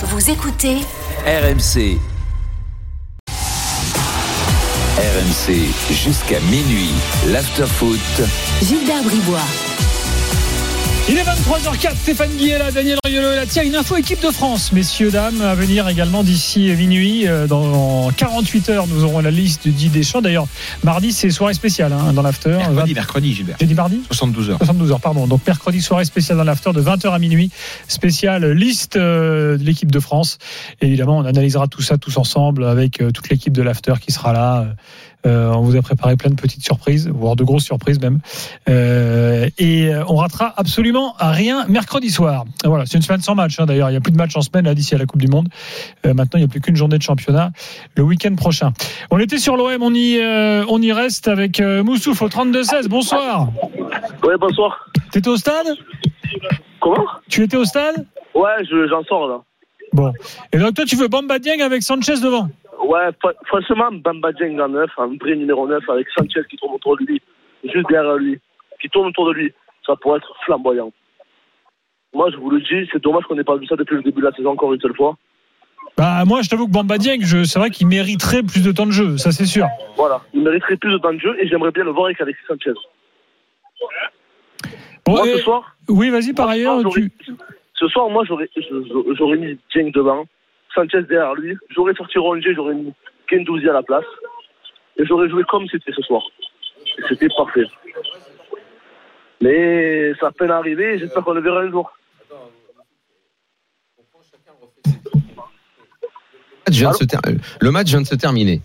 Vous écoutez RMC. RMC jusqu'à minuit. L'afterfoot. Gilbert Bribois. Il est 23h04, Stéphane Guiella, Daniel Riolo et la tiens, une info équipe de France, messieurs, dames, à venir également d'ici minuit. Euh, Dans 48 heures, nous aurons la liste de 10 Deschamps. D'ailleurs, mardi, c'est soirée spéciale hein, dans l'after. Mercredi, mercredi, Gilbert. J'ai dit mardi 72 heures. 72 heures, pardon. Donc mercredi, soirée spéciale dans l'after de 20h à minuit. Spéciale liste euh, de l'équipe de France. Et évidemment, on analysera tout ça tous ensemble avec euh, toute l'équipe de l'after qui sera là. Euh, on vous a préparé plein de petites surprises, voire de grosses surprises même. Euh, et euh, on ratera absolument rien mercredi soir. Voilà, c'est une semaine sans match. hein, D'ailleurs, il n'y a plus de match en semaine là d'ici à la Coupe du Monde. Maintenant, il n'y a plus qu'une journée de championnat le week-end prochain. On était sur l'OM, on y, on y reste avec Moussouf au 32-16. Bonsoir. Ouais, bonsoir. T'étais au stade? Comment? Tu étais au stade? Ouais, je- j'en sors là. Bon. Et donc toi, tu veux Bamba Dieng avec Sanchez devant? Ouais, franchement, Bamba Dieng en 9, un vrai numéro 9 avec Sanchez qui tourne autour de lui, juste derrière lui, qui tourne autour de lui. Ça pourrait être flamboyant. Moi, je vous le dis, c'est dommage qu'on n'ait pas vu ça depuis le début de la saison encore une seule fois. Bah moi, je t'avoue que Bamba Dieng, c'est vrai qu'il mériterait plus de temps de jeu, ça c'est sûr. Voilà, il mériterait plus de temps de jeu et j'aimerais bien le voir avec Alexis Sanchez. Bon, moi, et- ce soir, Oui, vas-y, par moi, ce ailleurs, soir, tu... ce soir, moi, j'aurais mis Dieng devant, Sanchez derrière lui, j'aurais sorti Rongier, j'aurais mis Kendouzi à la place, et j'aurais joué comme c'était ce soir. C'était parfait. Mais ça a peine arrivé, j'espère qu'on le verra un jour. Le match vient de se terminer.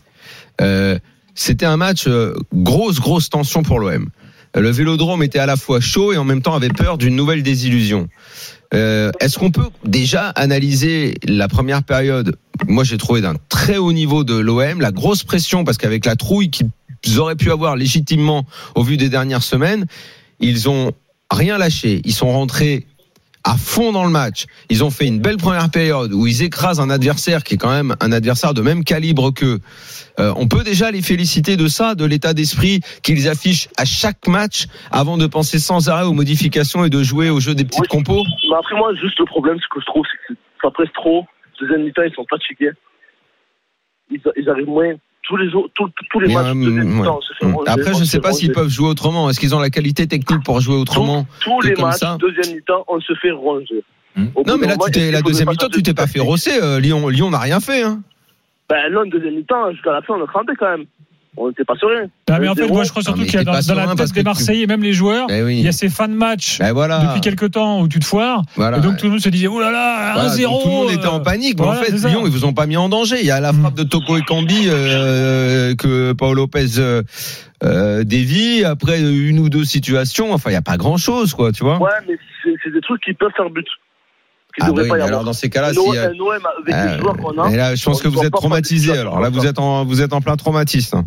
Euh, C'était un match euh, grosse grosse tension pour l'OM. Le Vélodrome était à la fois chaud et en même temps avait peur d'une nouvelle désillusion. Euh, Est-ce qu'on peut déjà analyser la première période? Moi, j'ai trouvé d'un très haut niveau de l'OM, la grosse pression parce qu'avec la trouille qu'ils auraient pu avoir légitimement au vu des dernières semaines, ils ont rien lâché. Ils sont rentrés à fond dans le match. Ils ont fait une belle première période où ils écrasent un adversaire qui est quand même un adversaire de même calibre qu'eux. Euh, on peut déjà les féliciter de ça, de l'état d'esprit qu'ils affichent à chaque match avant de penser sans arrêt aux modifications et de jouer au jeu des petites Oui. compos. Après, moi, juste le problème, ce que je trouve, c'est que ça presse trop. Deuxième mi-temps, ils sont fatigués. Ils, ils arrivent moins. Tous les tous, tous les matchs, euh, deuxième mi-temps, ouais. on se fait ronger, Après, je se sais pas s'ils peuvent jouer autrement. Est-ce qu'ils ont la qualité technique pour jouer autrement Tous les comme matchs, ça deuxième mi-temps, on se fait ronger. Hmm. Non, mais là, moment, tu la deuxième mi-temps, tu t'es de pas fait rosser. euh, Lyon, Lyon n'a rien fait. Hein. Ben non, deuxième mi-temps, jusqu'à la fin, on a trempé quand même. On n'était pas sur rien. Ah, mais en fait, moi je crois surtout qu'il y a dans, la serein tête des tu- Marseillais, et même les joueurs, Eh oui. il y a ces fins de match Ben voilà. depuis quelques temps où tu te foires. Voilà. Et donc tout le monde se disait, oh là là, 1-0. Voilà, tout le monde était en euh, panique. Mais en fait. Lyon, ils vous ont pas mis en danger. Il y a la frappe de Toko Ekambi euh, que Paul Lopez euh, euh, dévie. Après une ou deux situations. Enfin, il y a pas grand chose, quoi. Tu vois. Ouais, mais c'est des trucs qui peuvent faire but. Ah devraient oui, pas y avoir. alors dans ces cas-là, si, OM, euh, un OM avec euh, les joueurs qu'on a. et là, je pense que vous êtes traumatisé. Alors là, vous êtes en vous êtes en plein traumatisme.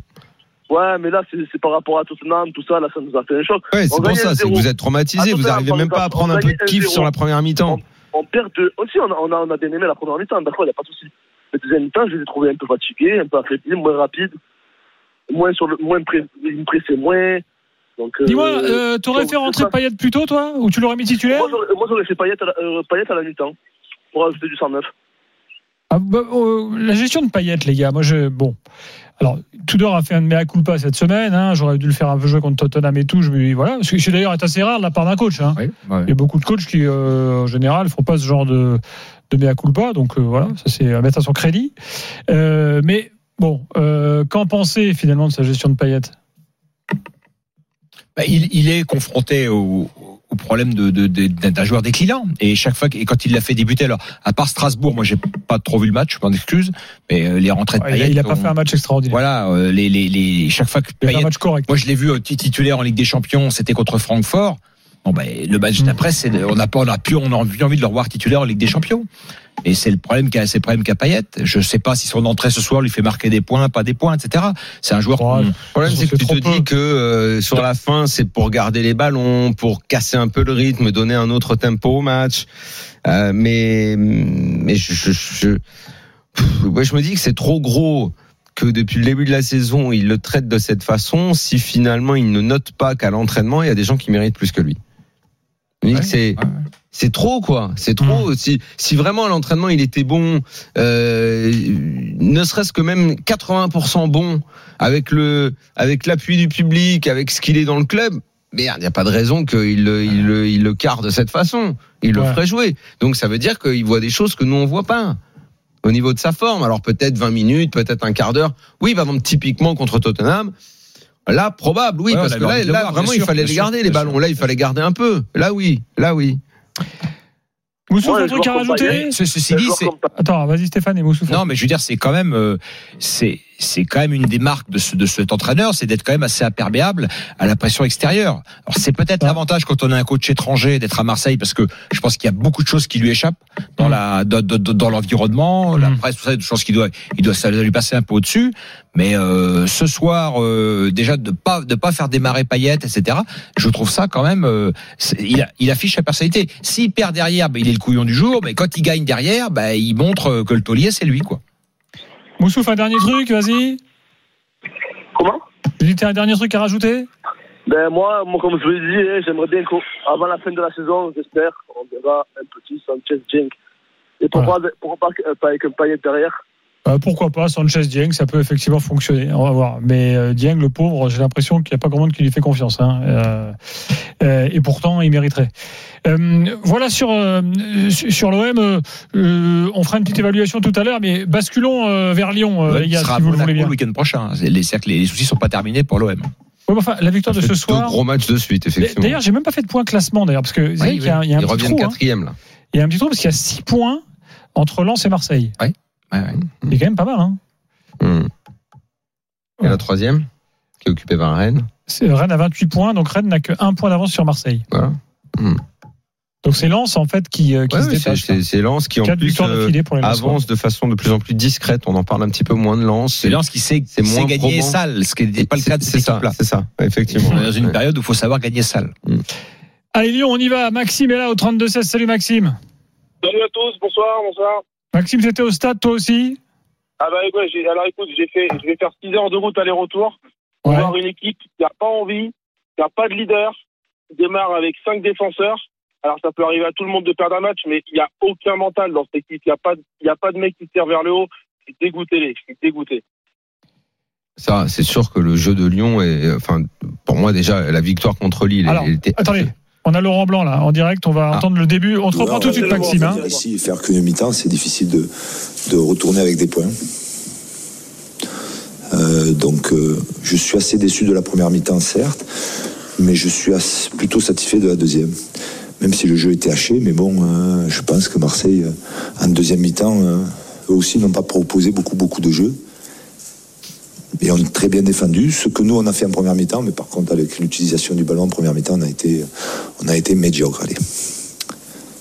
Ouais, mais là, c'est par rapport à Tottenham, tout ça, là, ça nous a fait un choc. Ouais, c'est On pour ça. C'est que 1-0. vous êtes traumatisé. Ah, Vous Tottenham, arrivez par même pas à prendre un peu de kiff 1-0. sur la première mi-temps. On perd de. Aussi, on a, on a, on a bien aimé la première mi-temps. D'accord, il n'y a pas de souci. Le deuxième mi-temps, je les ai trouvés un peu fatigués, un peu affaiblis, moins rapides, moins sur le, moins pré, ils me pressaient moins. Euh, Dis-moi, euh, t'aurais fait rentrer Payet plus tôt, toi? Ou tu l'aurais mis titulaire? Moi, j'aurais- moi, j'aurais fait Payet à la, euh, Payet à la mi-temps pour ajouter du 109. Ah, bah, euh, La gestion de Payet, les gars, moi je. Bon. Alors, Tudor a fait un mea culpa cette semaine. Hein, J'aurais dû le faire un peu jouer contre Tottenham et tout. Je me dis, voilà. Ce qui c'est d'ailleurs est assez rare de la part d'un coach. Hein. Oui, ouais. Il y a beaucoup de coachs qui, euh, en général, font pas ce genre de, de mea culpa. Donc euh, voilà, ça c'est à mettre à son crédit. Euh, mais bon, euh, qu'en penser finalement de sa gestion de Payet Bah, il, il est confronté au, au problème de, de, de- d'un joueur déclinant. Et chaque fois, et quand il l'a fait débuter, alors à part Strasbourg, moi j'ai pas trop vu le match, je m'en excuse, mais euh, les rentrées de Il a, Payet, il a pas fait un match extraordinaire. Voilà, euh, les, les, les, chaque fois que fait un Payet, match correct. moi je l'ai vu petit titulaire en Ligue des Champions, c'était contre Francfort. Bon ben le match Mm. d'après, c'est on n'a pas, on a plus, on a envie envie de le revoir titulaire en Ligue des Champions. Et c'est le problème qu'a, c'est le problème qu'a Payet. Je sais pas si son entrée ce soir lui fait marquer des points, pas des points, etc. C'est un joueur. Ouais. Le problème, c'est que tu te dis que euh, sur la fin, c'est pour garder les ballons, pour casser un peu le rythme, donner un autre tempo au match. Euh, mais mais je, je, je, pff, ouais, je me dis que c'est trop gros que depuis le début de la saison, il le traite de cette façon. Si finalement, il ne note pas qu'à l'entraînement, il y a des gens qui méritent plus que lui. Ouais, c'est ouais. trop quoi. C'est trop. Si, si vraiment l'entraînement il était bon, euh, ne serait-ce que même 80% bon avec le avec l'appui du public, avec ce qu'il est dans le club. Merde, il n'y a pas de raison qu'il le, il le, il le carre de cette façon. Il le ferait jouer. Donc ça veut dire qu'il voit des choses que nous on voit pas au niveau de sa forme. Alors peut-être 20 minutes, peut-être un quart d'heure. Oui, par exemple typiquement contre Tottenham. Là, probable, oui, Ouais, parce que là, voir, vraiment, il fallait les sûr, garder, les ballons. sûr, Là, il fallait garder un peu. Là, oui, là, oui. Moussouf, Ouais, un truc à rajouter Ceci dit, c'est Attends, vas-y Stéphane et Moussouf. non, mais je veux dire, c'est quand même, euh, c'est c'est quand même une des marques de, ce, de cet entraîneur, c'est d'être quand même assez imperméable à la pression extérieure. Alors c'est peut-être l'avantage quand on a un coach étranger d'être à Marseille, parce que je pense qu'il y a beaucoup de choses qui lui échappent dans Mm. la dans, l'environnement, la Mm. presse, tout ça, des choses qui doit il doit ça doit lui passer un peu au-dessus. Mais euh, ce soir, euh, déjà de pas de pas faire démarrer Payet, etc. Je trouve ça quand même, euh, il, a- il affiche sa personnalité. S'il perd derrière, ben, il est le couillon du jour. Mais quand il gagne derrière, ben, il montre euh, que le taulier c'est lui, quoi. Moussouf, un dernier truc, vas-y. Comment? Dit, t'as un dernier truc à rajouter? Ben moi, moi, comme je vous l'ai dit, hein, j'aimerais bien qu'avant la fin de la saison, j'espère, on verra un petit Sanchez Jenk. Et pourquoi, pourquoi pas, pas avec un paillet derrière? Euh, Pourquoi pas Sanchez Dieng, ça peut effectivement fonctionner. On va voir. Mais euh, Dieng, le pauvre, j'ai l'impression qu'il n'y a pas grand monde qui lui fait confiance. Hein. Euh, euh, et pourtant, il mériterait. Voilà sur sur l'OM. on fera une petite évaluation tout à l'heure, mais basculons vers Lyon, Ouais, les gars, sera si vous le voulez bien. le week-end prochain. C'est- Les, que les, soucis sont pas terminés pour l'OM. Ouais, mais enfin, la victoire de ce soir. Deux gros matchs de suite, effectivement. D'ailleurs, j'ai même pas fait de point classement d'ailleurs, parce que y a, il y a un Ils petit trou. hein. quatrième, là. Il y a un petit trou parce qu'il y a 6 points entre Lens et Marseille. Ouais, ouais. C'est quand même pas mal. Hein. Hum. Et Ouais. la troisième, qui est occupée par Rennes. C'est- Rennes a 28 points, donc Rennes n'a que 1 point d'avance sur Marseille. Voilà. Donc c'est Lens en fait qui, euh, qui Ouais, se détache. c'est c'est Lens qui en 4 plus euh, pour les avance de façon de plus en plus discrète. On en parle un petit peu moins de Lens. C'est Lens qui sait, c'est moins gagner probant. sale, ce qui n'est pas le cas de cette ça, équipe-là. c'est ça, effectivement. On est dans une Ouais. période où il faut savoir gagner sale. Allez Lyon, on y va. Maxime est là au 32-16. Salut Maxime. Salut à tous, bonsoir, bonsoir. Maxime, c'était au stade toi aussi Ah bah ouais, j'ai- alors écoute, j'ai fait, je vais faire 6 heures de route aller-retour pour Ouais. voir une équipe qui n'a pas envie, qui n'a pas de leader, qui démarre avec 5 défenseurs. Alors ça peut arriver à tout le monde de perdre un match, mais il n'y a aucun mental dans cette équipe. Il n'y a, pas de- il y a pas de mec qui tire vers le haut. Je suis dégoûté, les. Je suis dégoûté. Ça, c'est sûr que le jeu de Lyon est, enfin, pour moi déjà, la victoire contre Lille, Alors, elle était. Attendez, on a Laurent Blanc là en direct. On va Ah. entendre le début. On te reprend tout de suite, Maxime. hein. Ici, faire qu'une mi-temps, c'est difficile de, de retourner avec des points. Euh, donc, euh, je suis assez déçu de la première mi-temps, certes, mais je suis assez- plutôt satisfait de la deuxième. Même si le jeu était haché, mais bon, euh, je pense que Marseille, euh, en deuxième mi-temps, eux aussi n'ont pas proposé beaucoup, beaucoup de jeux. Et on a très bien défendu ce que nous on a fait en première mi-temps, mais par contre avec l'utilisation du ballon en première mi-temps, on a été, on a été médiocre. Allez.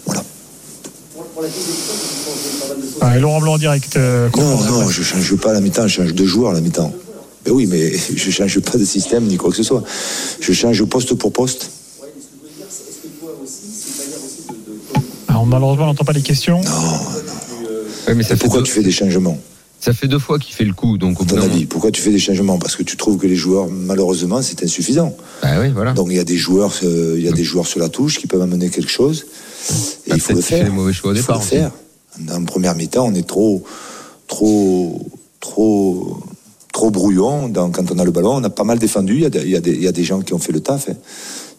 Voilà. Ah, et Laurent Blanc en direct. euh, Non, non, je change pas à la mi-temps, je change de joueur à la mi-temps. Mais oui, mais je change pas de système ni quoi que ce soit. Je change poste pour poste. Alors, malheureusement, on n'entend pas les questions. Ouais, mais ça fait, Pourquoi deux, tu fais des changements? Ça fait deux fois qu'il fait le coup, donc au ton avis, pourquoi tu fais des changements? Parce que tu trouves que les joueurs, malheureusement, c'est insuffisant. Ah oui, voilà. Donc il y a des joueurs, euh, il y a des joueurs sur la touche qui peuvent amener quelque chose. Et Bah, il faut le fait faire. les mauvais choix au il faut le faire. En première mi-temps, on est trop, trop, trop, trop brouillon. Dans- quand on a le ballon, on a pas mal défendu. Il y a, des- il y a des, il y a des gens qui ont fait le taf. hein.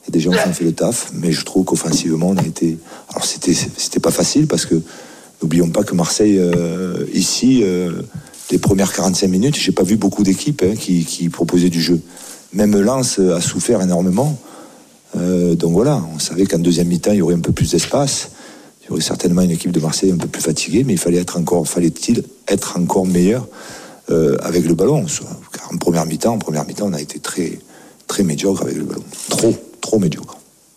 Il y a des gens qui ont fait le taf, mais je trouve qu'offensivement, on a été. Alors c'était, c'était pas facile parce que n'oublions pas que Marseille euh, ici, euh, les premières 45 minutes, j'ai pas vu beaucoup d'équipes hein, qui, proposaient du jeu. Même Lens a souffert énormément. Euh, donc voilà, on savait qu'en deuxième mi-temps, il y aurait un peu plus d'espace. Il y aurait certainement une équipe de Marseille un peu plus fatiguée, mais il fallait être encore, fallait-il être encore meilleur avec le ballon. Car en première mi-temps, en première mi-temps, on a été très, très médiocre avec le ballon. Trop, trop médiocre.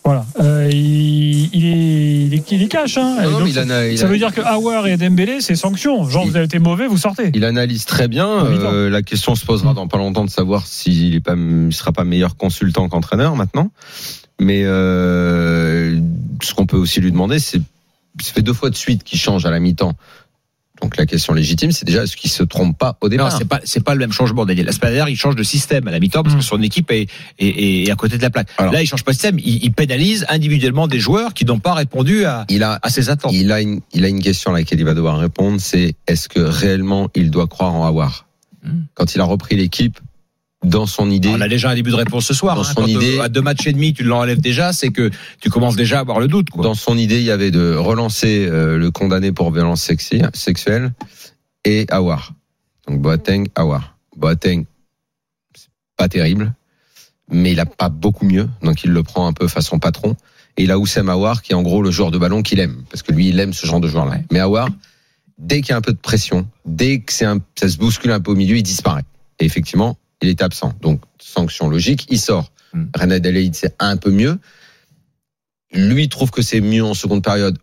Voilà. Euh, il, il est, il est, il est cash. Hein. Non, non, Donc, mais il, ana- il ça a- veut dire que Hauer et Dembélé, c'est sanction. Genre, vous avez été mauvais, vous sortez. il analyse très bien. Euh, la question se posera dans pas longtemps de savoir s'il pas, il sera pas meilleur consultant qu'entraîneur maintenant. Mais euh, ce qu'on peut aussi lui demander, c'est ça fait deux fois de suite qu'il change à la mi-temps. Donc la question légitime, c'est déjà est-ce qu'il se trompe pas au départ? c'est pas c'est pas le même changement, Daniel. La semaine dernière, il change de système à la mi-temps parce Mm. que son équipe est, est, est à côté de la plaque. Alors. Là, il change pas de système. Il, il pénalise individuellement des joueurs qui n'ont pas répondu à, Il a à ses attentes. il a une il a une question à laquelle il va devoir répondre, c'est est-ce que réellement il doit croire en Awar Hmm. Quand il a repris l'équipe dans son idée, On a déjà un début de réponse ce soir. Dans hein. son Quand, idée- euh, à deux matchs et demi, tu l'enlèves déjà, c'est que tu commences déjà à avoir le doute. Quoi. dans son idée, il y avait de relancer euh, le condamné pour violence sexuelle et Awar. Donc Boateng, Awar. Boateng, c'est pas terrible, mais il a pas beaucoup mieux, donc il le prend un peu façon patron. Et il a Oussem Awar qui est en gros le joueur de ballon qu'il aime, parce que lui il aime ce genre de joueur-là. Ouais. Mais Awar, dès qu'il y a un peu de pression, dès que c'est un, ça se bouscule un peu au milieu, il disparaît. Et effectivement, il est absent. Donc sanction logique, il sort. Hmm. René Adelaide, c'est un peu mieux. Lui trouve que c'est mieux en seconde période.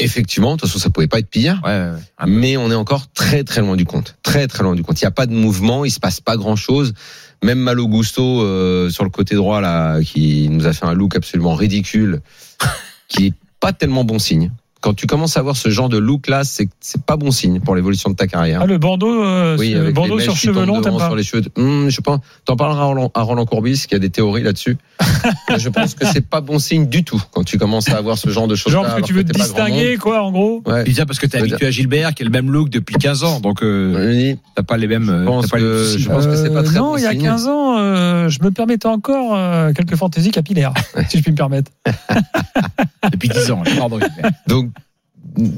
Effectivement, de toute façon, ça pouvait pas être pire. Ouais, ouais, ouais. Un peu. Mais on est encore très très loin du compte. Très très loin du compte. Il n'y a pas de mouvement, il se passe pas grand chose. Même Malo Gusto euh, sur le côté droit là, qui nous a fait un look absolument ridicule, qui est pas tellement bon signe. Quand tu commences à avoir ce genre de look là, c'est c'est pas bon signe pour l'évolution de ta carrière. Ah, le bandeau, euh, Oui, bandeau les sur cheveux longs, t'aimes pas sur les cheveux. Hum, je pense. T'en parleras à Roland, à Roland Courbis, qui a des théories là-dessus. Je pense que c'est pas bon signe du tout quand tu commences à avoir ce genre de choses. Genre parce que tu veux te distinguer, quoi, en gros. Ouais. Ça parce que t'es habitué à Gilbert, qui a le même look depuis 15 ans, donc euh, dis, t'as pas les mêmes. euh, Je pense pas que- je pense que c'est pas Euh, très Non, bon il y a signe. 15 ans, euh, je me permettais encore euh, quelques fantaisies capillaires, si je puis me permettre. depuis 10 ans. Pardon, Gilbert. Donc,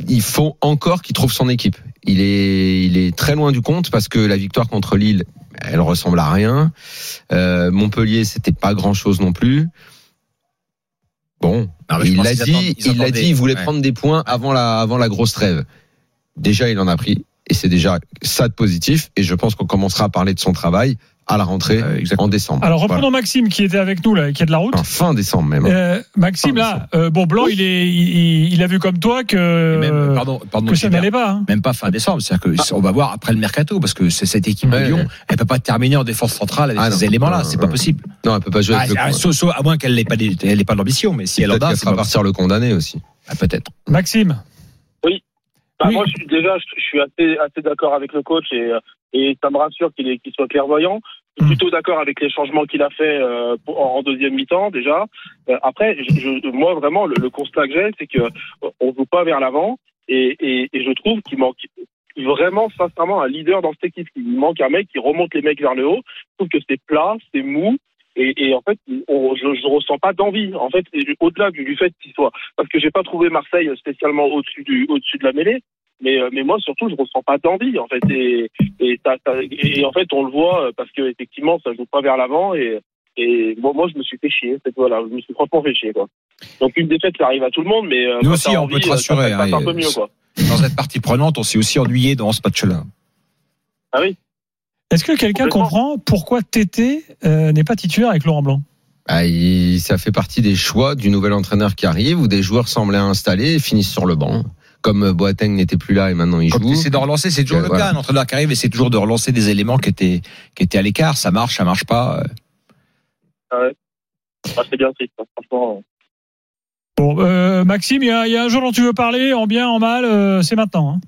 il faut encore qu'il trouve son équipe. Il est, il est très loin du compte parce que la victoire contre Lille, elle ressemble à rien. Euh, Montpellier, c'était pas grand chose non plus. Bon, Non, il l'a dit, il l'a dit, il voulait Ouais. prendre des points avant la, avant la grosse trêve. Déjà, il en a pris et c'est déjà ça de positif. Et je pense qu'on commencera à parler de son travail à la rentrée Euh, en décembre. Alors reprenons Voilà. Maxime qui était avec nous là, qui est de la route. Enfin, fin décembre même. hein. Euh, Maxime là, euh, bon Blanc, il est, il, il a vu comme toi que même, pardon, pardon, que ça n'allait pas. hein. Même pas fin décembre, c'est-à-dire que on va voir après le mercato, parce que cette équipe Ouais, de Lyon, ouais. elle peut pas terminer en défense centrale avec Ah, ces éléments-là, c'est pas possible. Non, elle peut pas jouer Ah, avec le ah, sauf- sauf- à moins qu'elle n'ait pas, elle ait pas d'ambition, mais si elle en a, fera pas partir le condamné aussi. Ah, peut-être. Maxime. Bah, Oui. Moi, je suis, déjà, je, suis assez, assez d'accord avec le coach et, et ça me rassure qu'il soit clairvoyant. Je suis Mm. plutôt d'accord avec les changements qu'il a fait euh, en, deuxième mi-temps déjà. Euh, après, je, je- moi vraiment, le, le constat que j'ai, c'est que euh, on joue pas vers l'avant et, et, et je trouve qu'il manque vraiment sincèrement un leader dans cette équipe. Il manque un mec qui remonte les mecs vers le haut. Je trouve que c'est plat, c'est mou. Et, et en fait, on, je ne ressens pas d'envie. En fait, au-delà du, du fait qu'il soit, parce que j'ai pas trouvé Marseille spécialement au-dessus du, au-dessus de la mêlée. Mais, euh, mais moi surtout, je ressens pas d'envie en fait. Et, t'as- et en fait, on le voit euh, parce que effectivement, ça joue pas vers l'avant. Et, et moi, moi, je me suis fait chier. Voilà, je me suis franchement fait chier quoi. Donc une défaite, ça arrive à tout le monde, mais euh, Nous aussi, on envie, peut te rassurer, Ça, hein, un peu mieux quoi. Dans cette partie prenante, on s'est aussi ennuyé dans ce match-là. Ah oui. Est-ce que quelqu'un comprend pourquoi Tété euh, n'est pas titulaire avec Laurent Blanc? Ah, il- ça fait partie des choix du nouvel entraîneur qui arrive où des joueurs semblaient installés et finissent sur le banc. Comme euh, Boateng n'était plus là et maintenant il Quand tu joue. essaies de relancer, c'est toujours Euh, le voilà. cas. Un entraîneur qui arrive, essaie toujours de relancer des éléments qui étaient, qui étaient à l'écart. Ça marche, ça marche pas. Ah, c'est bien triste, franchement. Bon, euh, Maxime, il y, a, il y a un jour dont tu veux parler, en bien, en mal, euh, c'est maintenant. hein.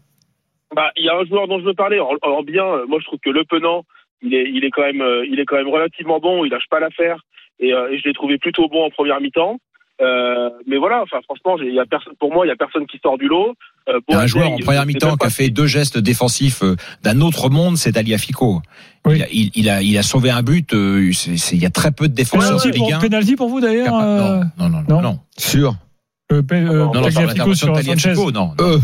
Bah, il y a un joueur dont je veux parler. En, en bien, euh, moi je trouve que Le Penant, il est, il est quand même, euh, il est quand même relativement bon. Il lâche pas l'affaire et, euh, et je l'ai trouvé plutôt bon en première mi-temps. Euh, mais voilà, enfin franchement, j'ai- il y a personne, pour moi, il y a personne qui sort du lot. Euh, Il y a un joueur en première mi-temps qui a fait deux gestes défensifs euh, d'un autre monde, c'est Aliafico. Oui. Il, a, il, il a, il a sauvé un but. euh, il y a très peu de défenseurs Penalty de Ligue pour, 1. penalty pour vous d'ailleurs Non, non, non, non. non, non, Sûr. euh, pe- euh, Non, non, non, sur. Taliafico, non. non. Euh,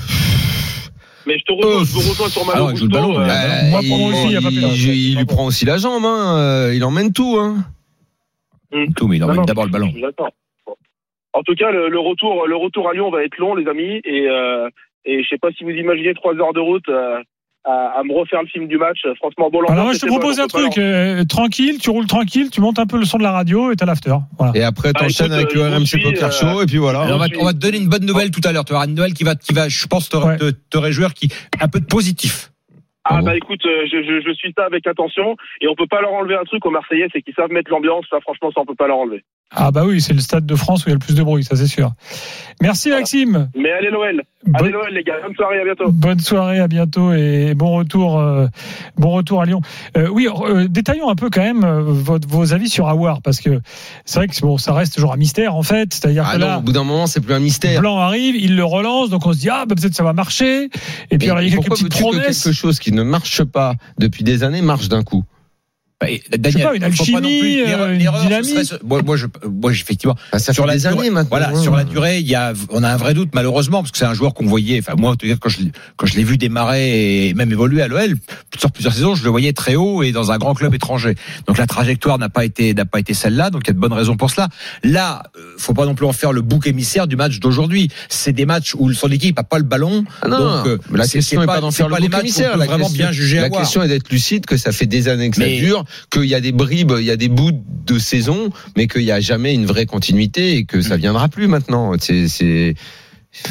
Mais je te rejoins, je vous rejoins sur ah Malo non, il joue le Gusto, ballon, euh, il Moi, moi aussi, il y a pas il, pénalty. il lui prend aussi la jambe, hein. il emmène tout. Hein. Tout, mais il Non, emmène non, d'abord le ballon. Bon. En tout cas, le, le retour, le retour à Lyon va être long, les amis, et euh, et je sais pas si vous imaginez trois heures de route euh, à, à me refaire le film du match. Franchement, bon. Alors moi, je te propose un truc, euh, tranquille, tu roules tranquille, tu montes un peu le son de la radio et t'as l'after. Voilà. Et après, Bah, t'enchaînes écoute, avec euh, le je RMC Poker euh, Show et puis voilà. On, va, suis- on va te donner une bonne nouvelle tout à l'heure. Tu auras une nouvelle qui va, qui va, je pense, te, Ouais. te, te réjouir, qui un peu de positif. Ah Ah bah écoute, euh, je, je, je suis ça avec attention et on peut pas leur enlever un truc aux Marseillais, c'est qu'ils savent mettre l'ambiance. Ça, franchement, ça on peut pas leur enlever. Ah bah oui, c'est le stade de France où il y a le plus de bruit, ça c'est sûr. Merci Voilà. Maxime. Mais allez Noël. Bonne- Allez Noël les gars. Bonne soirée, à bientôt. Bonne soirée, à bientôt et bon retour, euh, bon retour à Lyon. Euh, oui, euh, détaillons un peu quand même euh, votre- vos avis sur Awar parce que c'est vrai que bon, ça reste toujours un mystère en fait. C'est-à-dire Ah que non, là, au bout d'un moment, c'est plus un mystère. Blanc arrive, il le relance, donc on se dit ah bah, peut-être ça va marcher. Et puis Mais alors, il y a quelques petites veux-tu que promesses. quelque chose qui ne marche pas depuis des années marche d'un coup? Bah, et, Je sais Daniel, pas, une alchimie, plus- l'erreur- euh, une l'erreur, ce dynamique. serait- Moi, moi, je, moi, effectivement, Ah, Ça sur fait la des durée, années maintenant. Voilà, hein. sur la durée, il y a, on a un vrai doute malheureusement parce que c'est un joueur qu'on voyait. Enfin, moi, en tout cas, quand je, l'ai- quand je l'ai vu démarrer et même évoluer à l'OL sur plusieurs saisons, je le voyais très haut et dans un grand club étranger. Donc la trajectoire n'a pas été n'a pas été celle-là. Donc il y a de bonnes raisons pour cela. Là, euh, faut pas non plus en faire le bouc émissaire du match d'aujourd'hui. C'est des matchs où son équipe a pas le ballon. Ah non, donc euh, la question n'est pas d'en faire le bouc émissaire. La vraiment question, bien juger. la à question est d'être lucide, que ça fait des années que ça dure, qu'il y a des bribes, il y a des bouts de saison, mais qu'il n'y a jamais une vraie continuité et que ça Mm. viendra plus maintenant. C'est,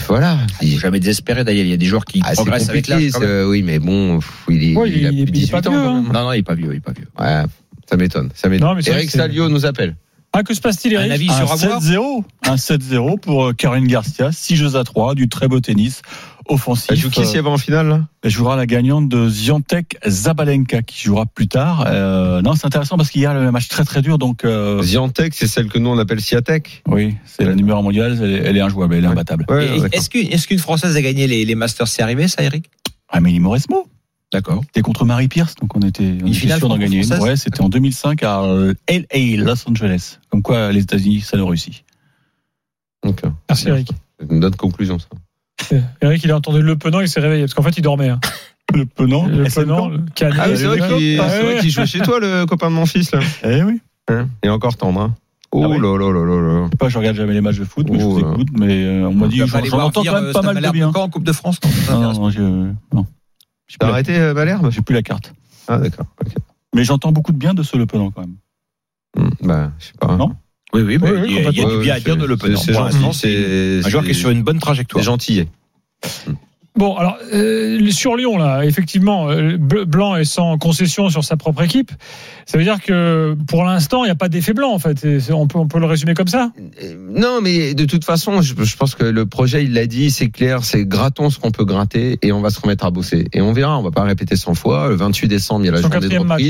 voilà. Il faut jamais désespérer d'ailleurs. Il y a des joueurs qui Ah, progressent avec l'âge. oui, mais bon, il, est, Ouais, il a il est- plus de il est pas 18 ans. vieux, hein. Non, non, il est pas vieux, il est pas vieux. Ouais, ça m'étonne, ça m'étonne. Eric Salio nous appelle. Ah que se passe-t-il, Un Eric avis Un sur avoir 7-0, un 7-0 pour euh, Karine Garcia, 6 jeux à 3, du très beau tennis offensif. Elle joue qui s'il y Euh, va en finale là? elle jouera la gagnante de Ziantek Zabalenka qui jouera plus tard. Euh, non, c'est intéressant parce qu'il y a le match très très dur, donc euh, Ziantec, c'est celle que nous on appelle Siatec. oui, c'est la numéro mondiale, elle est, elle est injouable, elle est imbattable. Ouais. Est-ce qu'une est-ce qu'une française a gagné les, les Masters C'est arrivé ça, Eric? Amélie Mauresmo, D'accord. c'était contre Marie Pierce, donc on était, on était finale sûr d'en gagner une. Ouais, c'était en 2005 à euh, LA, Los Angeles. Comme quoi, les États-Unis, ça nous réussit. Euh, Merci Eric. c'est une bonne conclusion ça. Eric, il a entendu le penant, il s'est réveillé parce qu'en fait il dormait. Hein. Le penant, Le penant, le canet. Ah oui, c'est vrai le- qu'il Ah jouait chez toi, le copain de mon fils là. Eh oui. Hein Il est encore tendre. Hein. Oh Ah oui. là là là là là. Je sais pas, je regarde jamais les matchs de foot, mais je Oh, vous écoute, mais euh, on m'a dit, j'en entends quand même pas mal de bien. Caen en Coupe de France non, ça Non, je, non. T'as arrêté euh, Valère j'ai plus la carte. Ah d'accord. Mais j'entends beaucoup de bien de ce Le Penant quand même. Hmm, Bah, je sais pas. Non? Oui, oui, mais Oui, oui, il y a, il y a du bien à dire de Le C'est- un joueur qui est sur une bonne trajectoire. C'est gentil. Bon, alors euh, sur Lyon là, effectivement, euh, Blanc est sans concession sur sa propre équipe. Ça veut dire que pour l'instant, il n'y a pas d'effet blanc en fait. On peut on peut le résumer comme ça? Euh, Non, mais de toute façon, je, je pense que le projet, il l'a dit, c'est clair, c'est grattons ce qu'on peut gratter et on va se remettre à bosser. Et on verra, on va pas répéter 100 fois. Le 28 décembre, il y a la journée de quatrième match.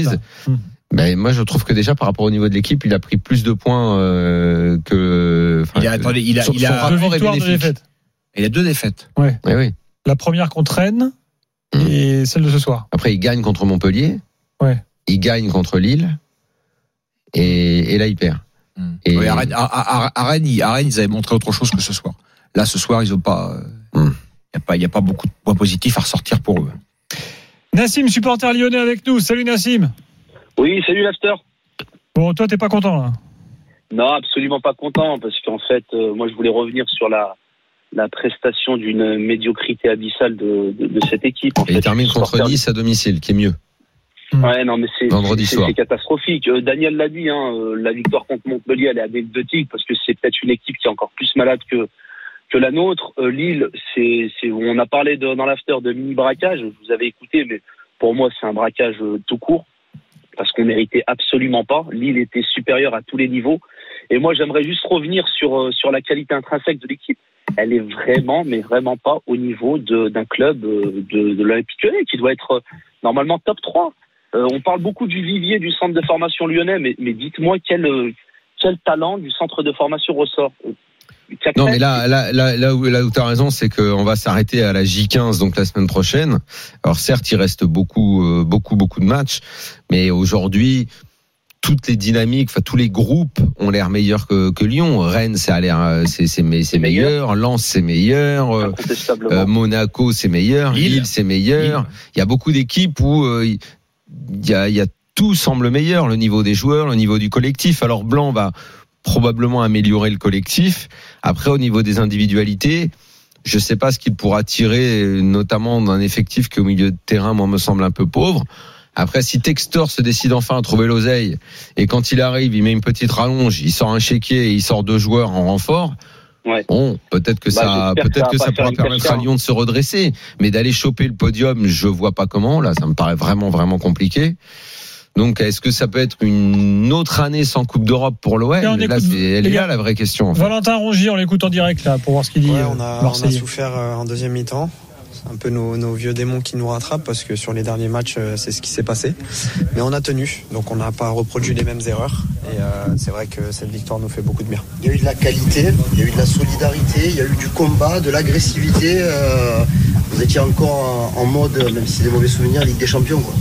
Mais moi, je trouve que déjà, par rapport au niveau de l'équipe, il a pris plus de points euh, que. Il a, que- attendez, il a, son- il son a, rapport Deux victoires, deux défaites. il a deux défaites. Oui, oui. La première contre Rennes Hmm. et celle de ce soir. Après, il gagne contre Montpellier. Ouais. Il gagne contre Lille. Et, et là, il perd. Et- Oui, à, Rennes, à- à- à Rennes, ils- à Rennes, ils avaient montré autre chose que ce soir. Là, ce soir, ils ont pas. euh, Il Hmm. n'y a pas, il y a pas beaucoup de points positifs à ressortir pour eux. Nassim, supporter lyonnais avec nous. Salut Nassim. Oui, salut l'after. Bon, toi t'es pas content là. Non, absolument pas content parce qu'en fait, euh, moi je voulais revenir sur la la prestation d'une médiocrité abyssale de, de, de cette équipe. En Et il termine contre Nice à domicile, qui est mieux. Ouais, non, mais c'est Vendredi c'est- soir. c'est catastrophique. Euh, Daniel l'a dit, hein, euh, la victoire contre Montpellier, elle est anecdotique parce que c'est peut-être une équipe qui est encore plus malade que que la nôtre. Euh, Lille, c'est c'est on a parlé de, dans l'after de mini braquage. Vous avez écouté, mais pour moi c'est un braquage euh, tout court parce qu'on méritait absolument pas. Lille était supérieure à tous les niveaux. Et moi j'aimerais juste revenir sur euh, sur la qualité intrinsèque de l'équipe. Elle est vraiment, mais vraiment pas au niveau d'un club euh, de, de l'Olympique qui doit être euh, normalement top 3. Euh, on parle beaucoup du vivier du centre de formation lyonnais, mais, mais dites-moi quel, quel talent du centre de formation ressort. Non, mais là, là, là, là où, là où tu as raison, c'est qu'on va s'arrêter à la J15, donc la semaine prochaine. Alors certes, il reste beaucoup, euh, beaucoup, beaucoup de matchs, mais aujourd'hui, toutes les dynamiques, enfin tous les groupes ont l'air meilleurs que, que Lyon. Rennes, ça a l'air, euh, c'est c'est me- c'est meilleur. Lens, c'est meilleur. euh, Monaco, c'est meilleur. Lille. Lille, c'est meilleur. Il y a beaucoup d'équipes où euh, il y a, il y a tout semble meilleur, le niveau des joueurs, le niveau du collectif. Alors Blanc va probablement améliorer le collectif. Après, au niveau des individualités, je sais pas ce qu'il pourra tirer, notamment d'un effectif qui au milieu de terrain, moi, me semble un peu pauvre. Après, si Textor se décide enfin à trouver l'oseille, et quand il arrive, il met une petite rallonge, il sort un chéquier et il sort deux joueurs en renfort, Ouais. bon, peut-être que Bah, ça, j'espère que peut-être ça que ça pourra permettre à casse-tête. Lyon de se redresser. Mais d'aller choper le podium, je vois pas comment. Là, ça me paraît vraiment, vraiment compliqué. Donc, est-ce que ça peut être une autre année sans Coupe d'Europe pour on Là, écoute- c'est- elle est là la vraie question. En fait. Valentin Rongier, on l'écoute en direct là pour voir ce qu'il dit. Ouais, euh, on, a, on a Marseillais. souffert euh, en deuxième mi-temps. C'est un peu nos, nos vieux démons qui nous rattrapent parce que sur les derniers matchs, euh, c'est ce qui s'est passé. Mais on a tenu, donc on n'a pas reproduit les mêmes erreurs. Et euh, c'est vrai que cette victoire nous fait beaucoup de bien. Il y a eu de la qualité, il y a eu de la solidarité, il y a eu du combat, de l'agressivité. euh, vous étiez encore en, en mode, même si c'est des mauvais souvenirs, Ligue des Champions. Quoi.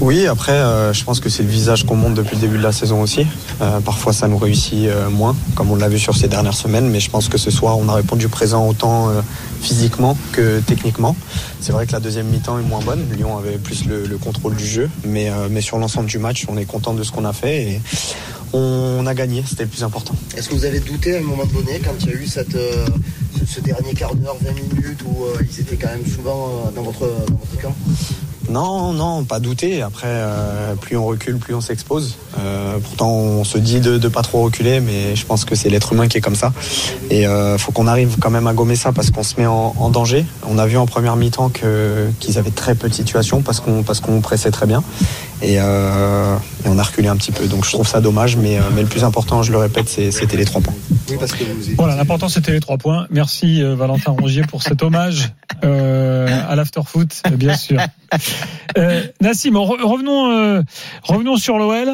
Oui, après, euh, je pense que c'est le visage qu'on monte depuis le début de la saison aussi. Euh, parfois, ça nous réussit euh, moins, comme on l'a vu sur ces dernières semaines. Mais je pense que ce soir, on a répondu présent autant physiquement que techniquement. C'est vrai que la deuxième mi-temps est moins bonne. Lyon avait plus le, le contrôle du jeu. Mais, sur l'ensemble du match, on est content de ce qu'on a fait. Et on a gagné, c'était le plus important. Est-ce que vous avez douté à un moment donné quand il y a eu ce, dernier quart d'heure, 20 minutes où ils étaient quand même souvent dans votre camp? Non, non, pas douter. Après, euh, plus on recule, plus on s'expose. Euh, pourtant, on se dit de ne pas trop reculer, mais je pense que c'est l'être humain qui est comme ça. Et euh, faut qu'on arrive quand même à gommer ça parce qu'on se met en, danger. On a vu en première mi-temps qu'ils avaient très peu de situations parce qu'on parce qu'on pressait très bien. Et, euh, et on a reculé un petit peu. Donc je trouve ça dommage, mais, euh, mais le plus important, je le répète, c'était les trois points. Oui, parce que vous étiez- Voilà, l'important c'était les trois points. Merci euh, Valentin Rongier pour cet hommage euh, à l'afterfoot, bien sûr. Euh, Nassim, re- revenons, euh, revenons sur l'OL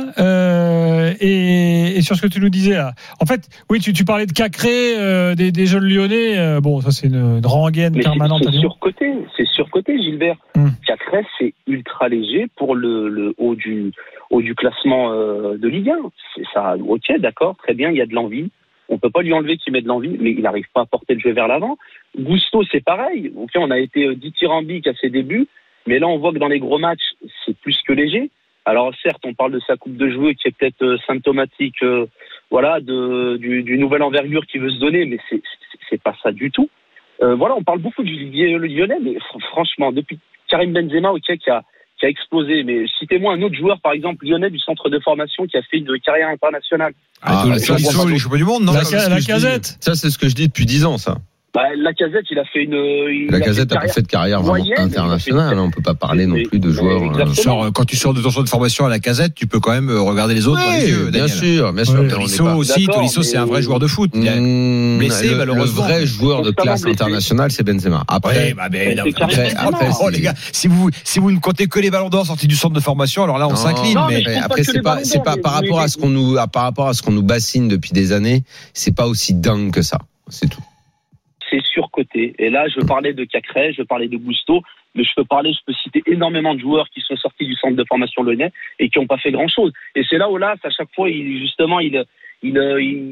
euh, et, et sur ce que tu nous disais là. En fait, oui, tu, tu parlais de Cacré, euh, des, des jeunes Lyonnais. euh, bon, ça c'est une, une rengaine Mais permanente c'est surcoté, c'est surcoté, Gilbert. Hmm. Cacrès, c'est ultra léger pour le, le haut du haut du classement de Ligue 1. C'est ça, ok, d'accord, très bien, il y a de l'envie. On peut pas lui enlever qu'il met de l'envie, mais il n'arrive pas à porter le jeu vers l'avant. Gusto, c'est pareil. Ok, on a été dithyrambique à ses débuts, mais là, on voit que dans les gros matchs, c'est plus que léger. Alors certes, on parle de sa coupe de jeu qui est peut-être euh, symptomatique, euh, voilà, de, du, envergure qu'il veut se donner, mais c'est c'est- pas ça du tout. Euh, voilà, on parle beaucoup du lyonnais, mais fr- franchement, depuis Karim Benzema, ok, qui a, qui a explosé, mais citez-moi un autre joueur, par exemple, lyonnais du centre de formation qui a fait une carrière internationale. Ah, Ah, ça, ça, les champions du monde, non La, la casette. Ça, c'est ce que je dis depuis 10 ans, ça. Bah, la casette, il a fait une. il La a fait casette une n'a pas carrière- fait de carrière vraiment moyenne, a internationale. une- hein. On peut pas parler non plus de joueurs. euh, sors, quand tu sors de ton centre de formation à la casette, tu peux quand même euh, regarder les autres dans les yeux. bien Daniel. sûr, bien sûr. Tolisso aussi, Tolisso c'est un vrai joueur de foot. A- Mmh, blessé, le, le malheureusement. vrai joueur de classe internationale, c'est Benzema. Après, Ouais, bah, mais, non, C'est Karim après, Benzema. après, Oh c'est- les gars, si vous si vous ne comptez que les ballons d'or sortis du centre de formation, alors là on s'incline. Mais après, c'est pas, c'est pas par rapport à ce qu'on nous, à- par rapport à ce qu'on nous bassine depuis des années, c'est pas aussi dingue que ça. C'est tout. C'est surcoté. Et là, je parlais de Cacré, je parlais de Gusto, mais je peux parler, je peux citer énormément de joueurs qui sont sortis du centre de formation lyonnais et qui n'ont pas fait grand-chose. Et c'est là où là, à chaque fois, il, justement, il, il,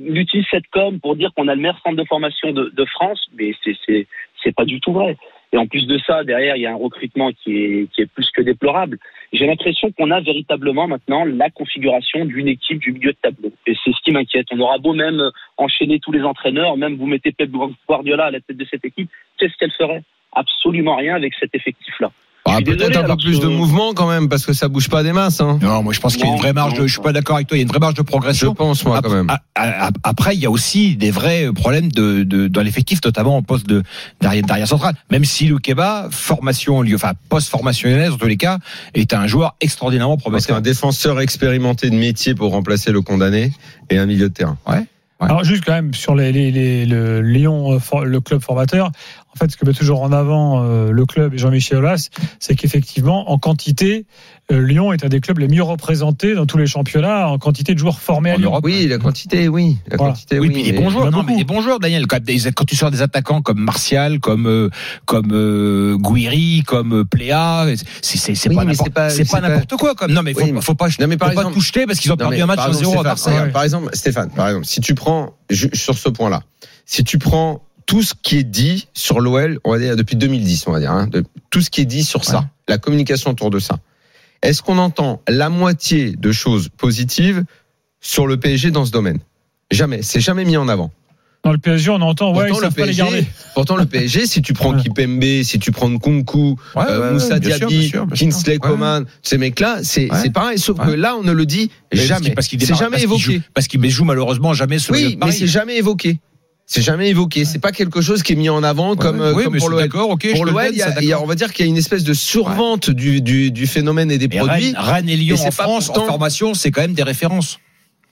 il utilise cette com pour dire qu'on a le meilleur centre de formation de, de France, mais c'est c'est pas du tout vrai. Et en plus de ça, derrière, il y a un recrutement qui est plus que déplorable. J'ai l'impression qu'on a véritablement maintenant la configuration d'une équipe du milieu de tableau. Et c'est ce qui m'inquiète. On aura beau même enchaîner tous les entraîneurs, même vous mettez Pep Guardiola à la tête de cette équipe, qu'est-ce qu'elle ferait? Absolument rien avec cet effectif-là. Ah, Je Peut-être un peu plus que- de mouvement quand même, parce que ça bouge pas des masses. Hein. non, moi je pense qu'il y a une vraie marge. De, je suis pas d'accord avec toi. Il y a une vraie marge de Je progression. pense moi quand même. Ap- a- a- Après, il y a aussi des vrais problèmes de, de, dans l'effectif, notamment en poste de d'arrière d'arrière central. Même si Loukeba, formation, lieu- enfin post-formation lyonnaise, en tous les cas, est un joueur extraordinairement Parce prometteur. qu'un défenseur expérimenté de métier pour remplacer le condamné et un milieu de terrain. Alors juste quand même sur les, les, les- le Lyon, euh, le club formateur. En fait, ce que met toujours en avant euh, le club et Jean-Michel Aulas, c'est qu'effectivement, en quantité, euh, Lyon est un des clubs les mieux représentés dans tous les championnats en quantité de joueurs formés à En Lyon. Europe. Oui, la quantité, oui. La Voilà. quantité, Oui, oui. puis des mais- bons joueurs, non, mais des bons joueurs, Daniel. Quand, tu sors des attaquants comme Martial, comme euh, comme euh, Guiri, comme Pléa, c'est c'est c'est Oui, pas n'importe pas- pas quoi. Comme non, mais faut, Oui, mais- faut pas Non, mais par faut pas exemple- tout jeter parce qu'ils ont Non, perdu mais un match par exemple, 1-0 à Stéphane, Marseille. Par exemple, Stéphane, par exemple, si tu prends, sur ce point-là, si tu prends tout ce qui est dit sur l'OL, on va dire depuis 2010, on va dire, hein, de- tout ce qui est dit sur ça, la communication autour de ça, est-ce qu'on entend la moitié de choses positives sur le PSG dans ce domaine? Jamais, c'est jamais mis en avant. Dans le PSG, on entend, ouais, ils Pourtant, le savent pas les PSG, garder. pourtant, le PSG, si tu prends Ouais. Kipembe, si tu prends Nkunku, Ouais, euh, ouais, Moussa Diaby, bien sûr, bien sûr. Kinsley Ouais. Coman, ces mecs-là, c'est Ouais. c'est pareil, sauf que là, on ne le dit jamais. qu'il- parce qu'il C'est jamais parce qu'il évoqué. joue- Parce qu'il joue malheureusement jamais le Oui, mais c'est jamais évoqué. C'est jamais évoqué. C'est pas quelque chose qui est mis en avant comme, euh, oui, comme pour l'OL. d'accord, ok, Pour l'OL, on va dire qu'il y a une espèce de survente du, du, du phénomène et des produits. Rennes, Rennes et Lyon Et en France, en formation, c'est quand même des références.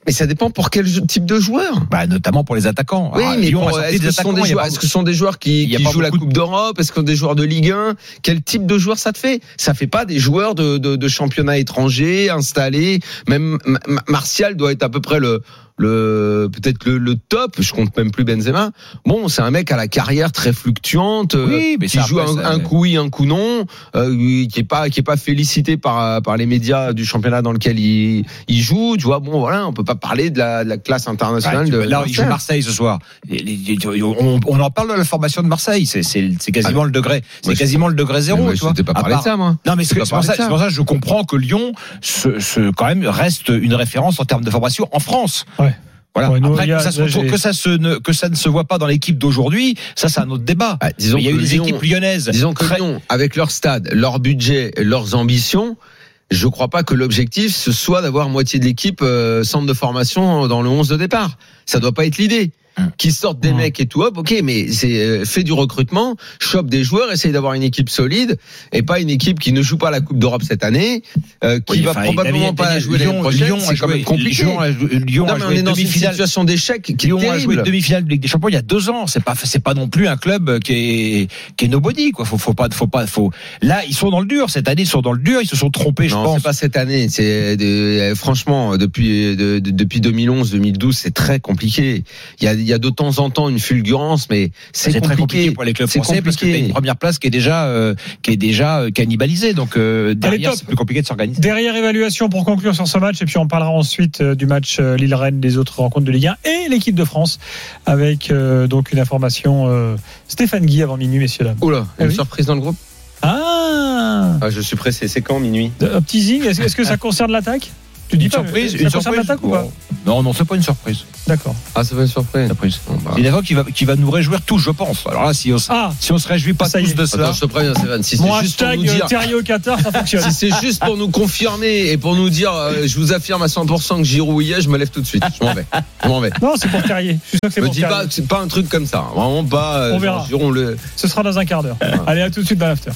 Mais ça dépend pour quel type de joueur. Bah, notamment pour les attaquants. Oui, Alors, mais est-ce que, ce sont des joueurs, pas est-ce que ce sont des joueurs qui, qui jouent la Coupe d'Europe? Est-ce que ce sont des joueurs de Ligue 1 Quel type de joueur ça te fait? Ça fait pas des joueurs de, de, de championnat étranger installés. Même Ma- Ma- Martial doit être à peu près le le peut-être le, le top. Je compte même plus Benzema. Bon, c'est un mec à la carrière très fluctuante, euh, Oui, mais qui ça, joue après, un, ça- un coup oui, un coup non, euh, qui est pas qui est pas félicité par par les médias du championnat dans lequel il, il joue. Tu vois, bon voilà, on peut pas parler de la, de la classe internationale Ouais, de là, il joue. Marseille ce soir. On, on en parle de la formation de Marseille. C'est, c'est, c'est quasiment le degré. C'est quasiment le degré zéro. moi, tu vois. pas parlé de ça, moi. Non, mais c'est, pour pour ça que je comprends que Lyon, se, se- quand même, reste une référence en termes de formation en France. Ouais. Voilà. Ouais, nous, Après, il y a- que, ça se retrouve- que ça se ne, que ça ne se voit pas dans l'équipe d'aujourd'hui, ça, c'est un autre débat. Bah, disons il y a que eu des Lyon- équipes lyonnaises. Disons que très- Lyon, avec leur stade, leur budget, leurs ambitions, je crois pas que l'objectif ce soit d'avoir moitié de l'équipe euh, centre de formation dans le 11 de départ. Ça doit pas être l'idée. Hum. Qui sortent des mecs et tout, hop, ok, mais c'est euh, fait du recrutement, chope des joueurs, essaye d'avoir une équipe solide et pas une équipe qui ne joue pas la Coupe d'Europe cette année, euh, qui Oui, va enfin, probablement pas Daniel, jouer Lyon- l'année prochaine. Lyon a C'est quand même compliqué. Lyon a Lyon non, mais on est dans une situation d'échec qui est Lyon a joué terrible. demi-finale de Ligue des Champions il y a deux ans. C'est pas, c'est pas non plus un club qui est, qui est nobody, quoi. Faut, faut pas, faut pas, faut. Là, ils sont dans le dur. Cette année, ils sont dans le dur. Ils se sont trompés, je Non, pense. c'est pas cette année. C'est de- franchement depuis de- de- depuis 2011, 2012, c'est très compliqué. Il y a, y a de temps en temps une fulgurance, mais c'est compliqué. très compliqué pour les clubs français parce que compliqué. une première place qui est déjà, euh, qui est déjà euh, cannibalisée. Donc euh, derrière, c'est plus compliqué de s'organiser. Dernière évaluation pour conclure sur ce match, et puis on parlera ensuite du match Lille-Rennes, des autres rencontres de Ligue 1 et l'équipe de France, avec euh, donc une information euh, Stéphane Guy avant minuit, messieurs dames. Oula, Ah une oui. surprise dans le groupe? Ah, Ah, je suis pressé. C'est quand minuit? Un teasing, est-ce est-ce que ça concerne l'attaque? Tu dis Une pas, surprise, une surprise. l'attaque ou pas Non, non, c'est pas une surprise. D'accord. Ah, c'est pas une surprise. Surprise. Bon, bah. C'est une époque qui va, qui va nous réjouir tous, je pense. Alors là, si on, Ah, si on se réjouit pas tous de cela. Attends, je te préviens, Stéphane. Si mon c'est juste pour hashtag nous euh, dire. Thierry au Qatar, ça fonctionne. Si c'est juste pour nous confirmer et pour nous dire, euh, je vous affirme à 100% que Giroud y est, je me lève tout de suite. Je m'en vais. Je m'en vais. Non, c'est pour Terrier. Je suis sûr que c'est Me pour dis pas Terrier. c'est pas un truc comme ça. Vraiment pas. euh, On genre, verra. Giroud, le- Ce sera dans un quart d'heure. Allez, à tout de suite dans l'after.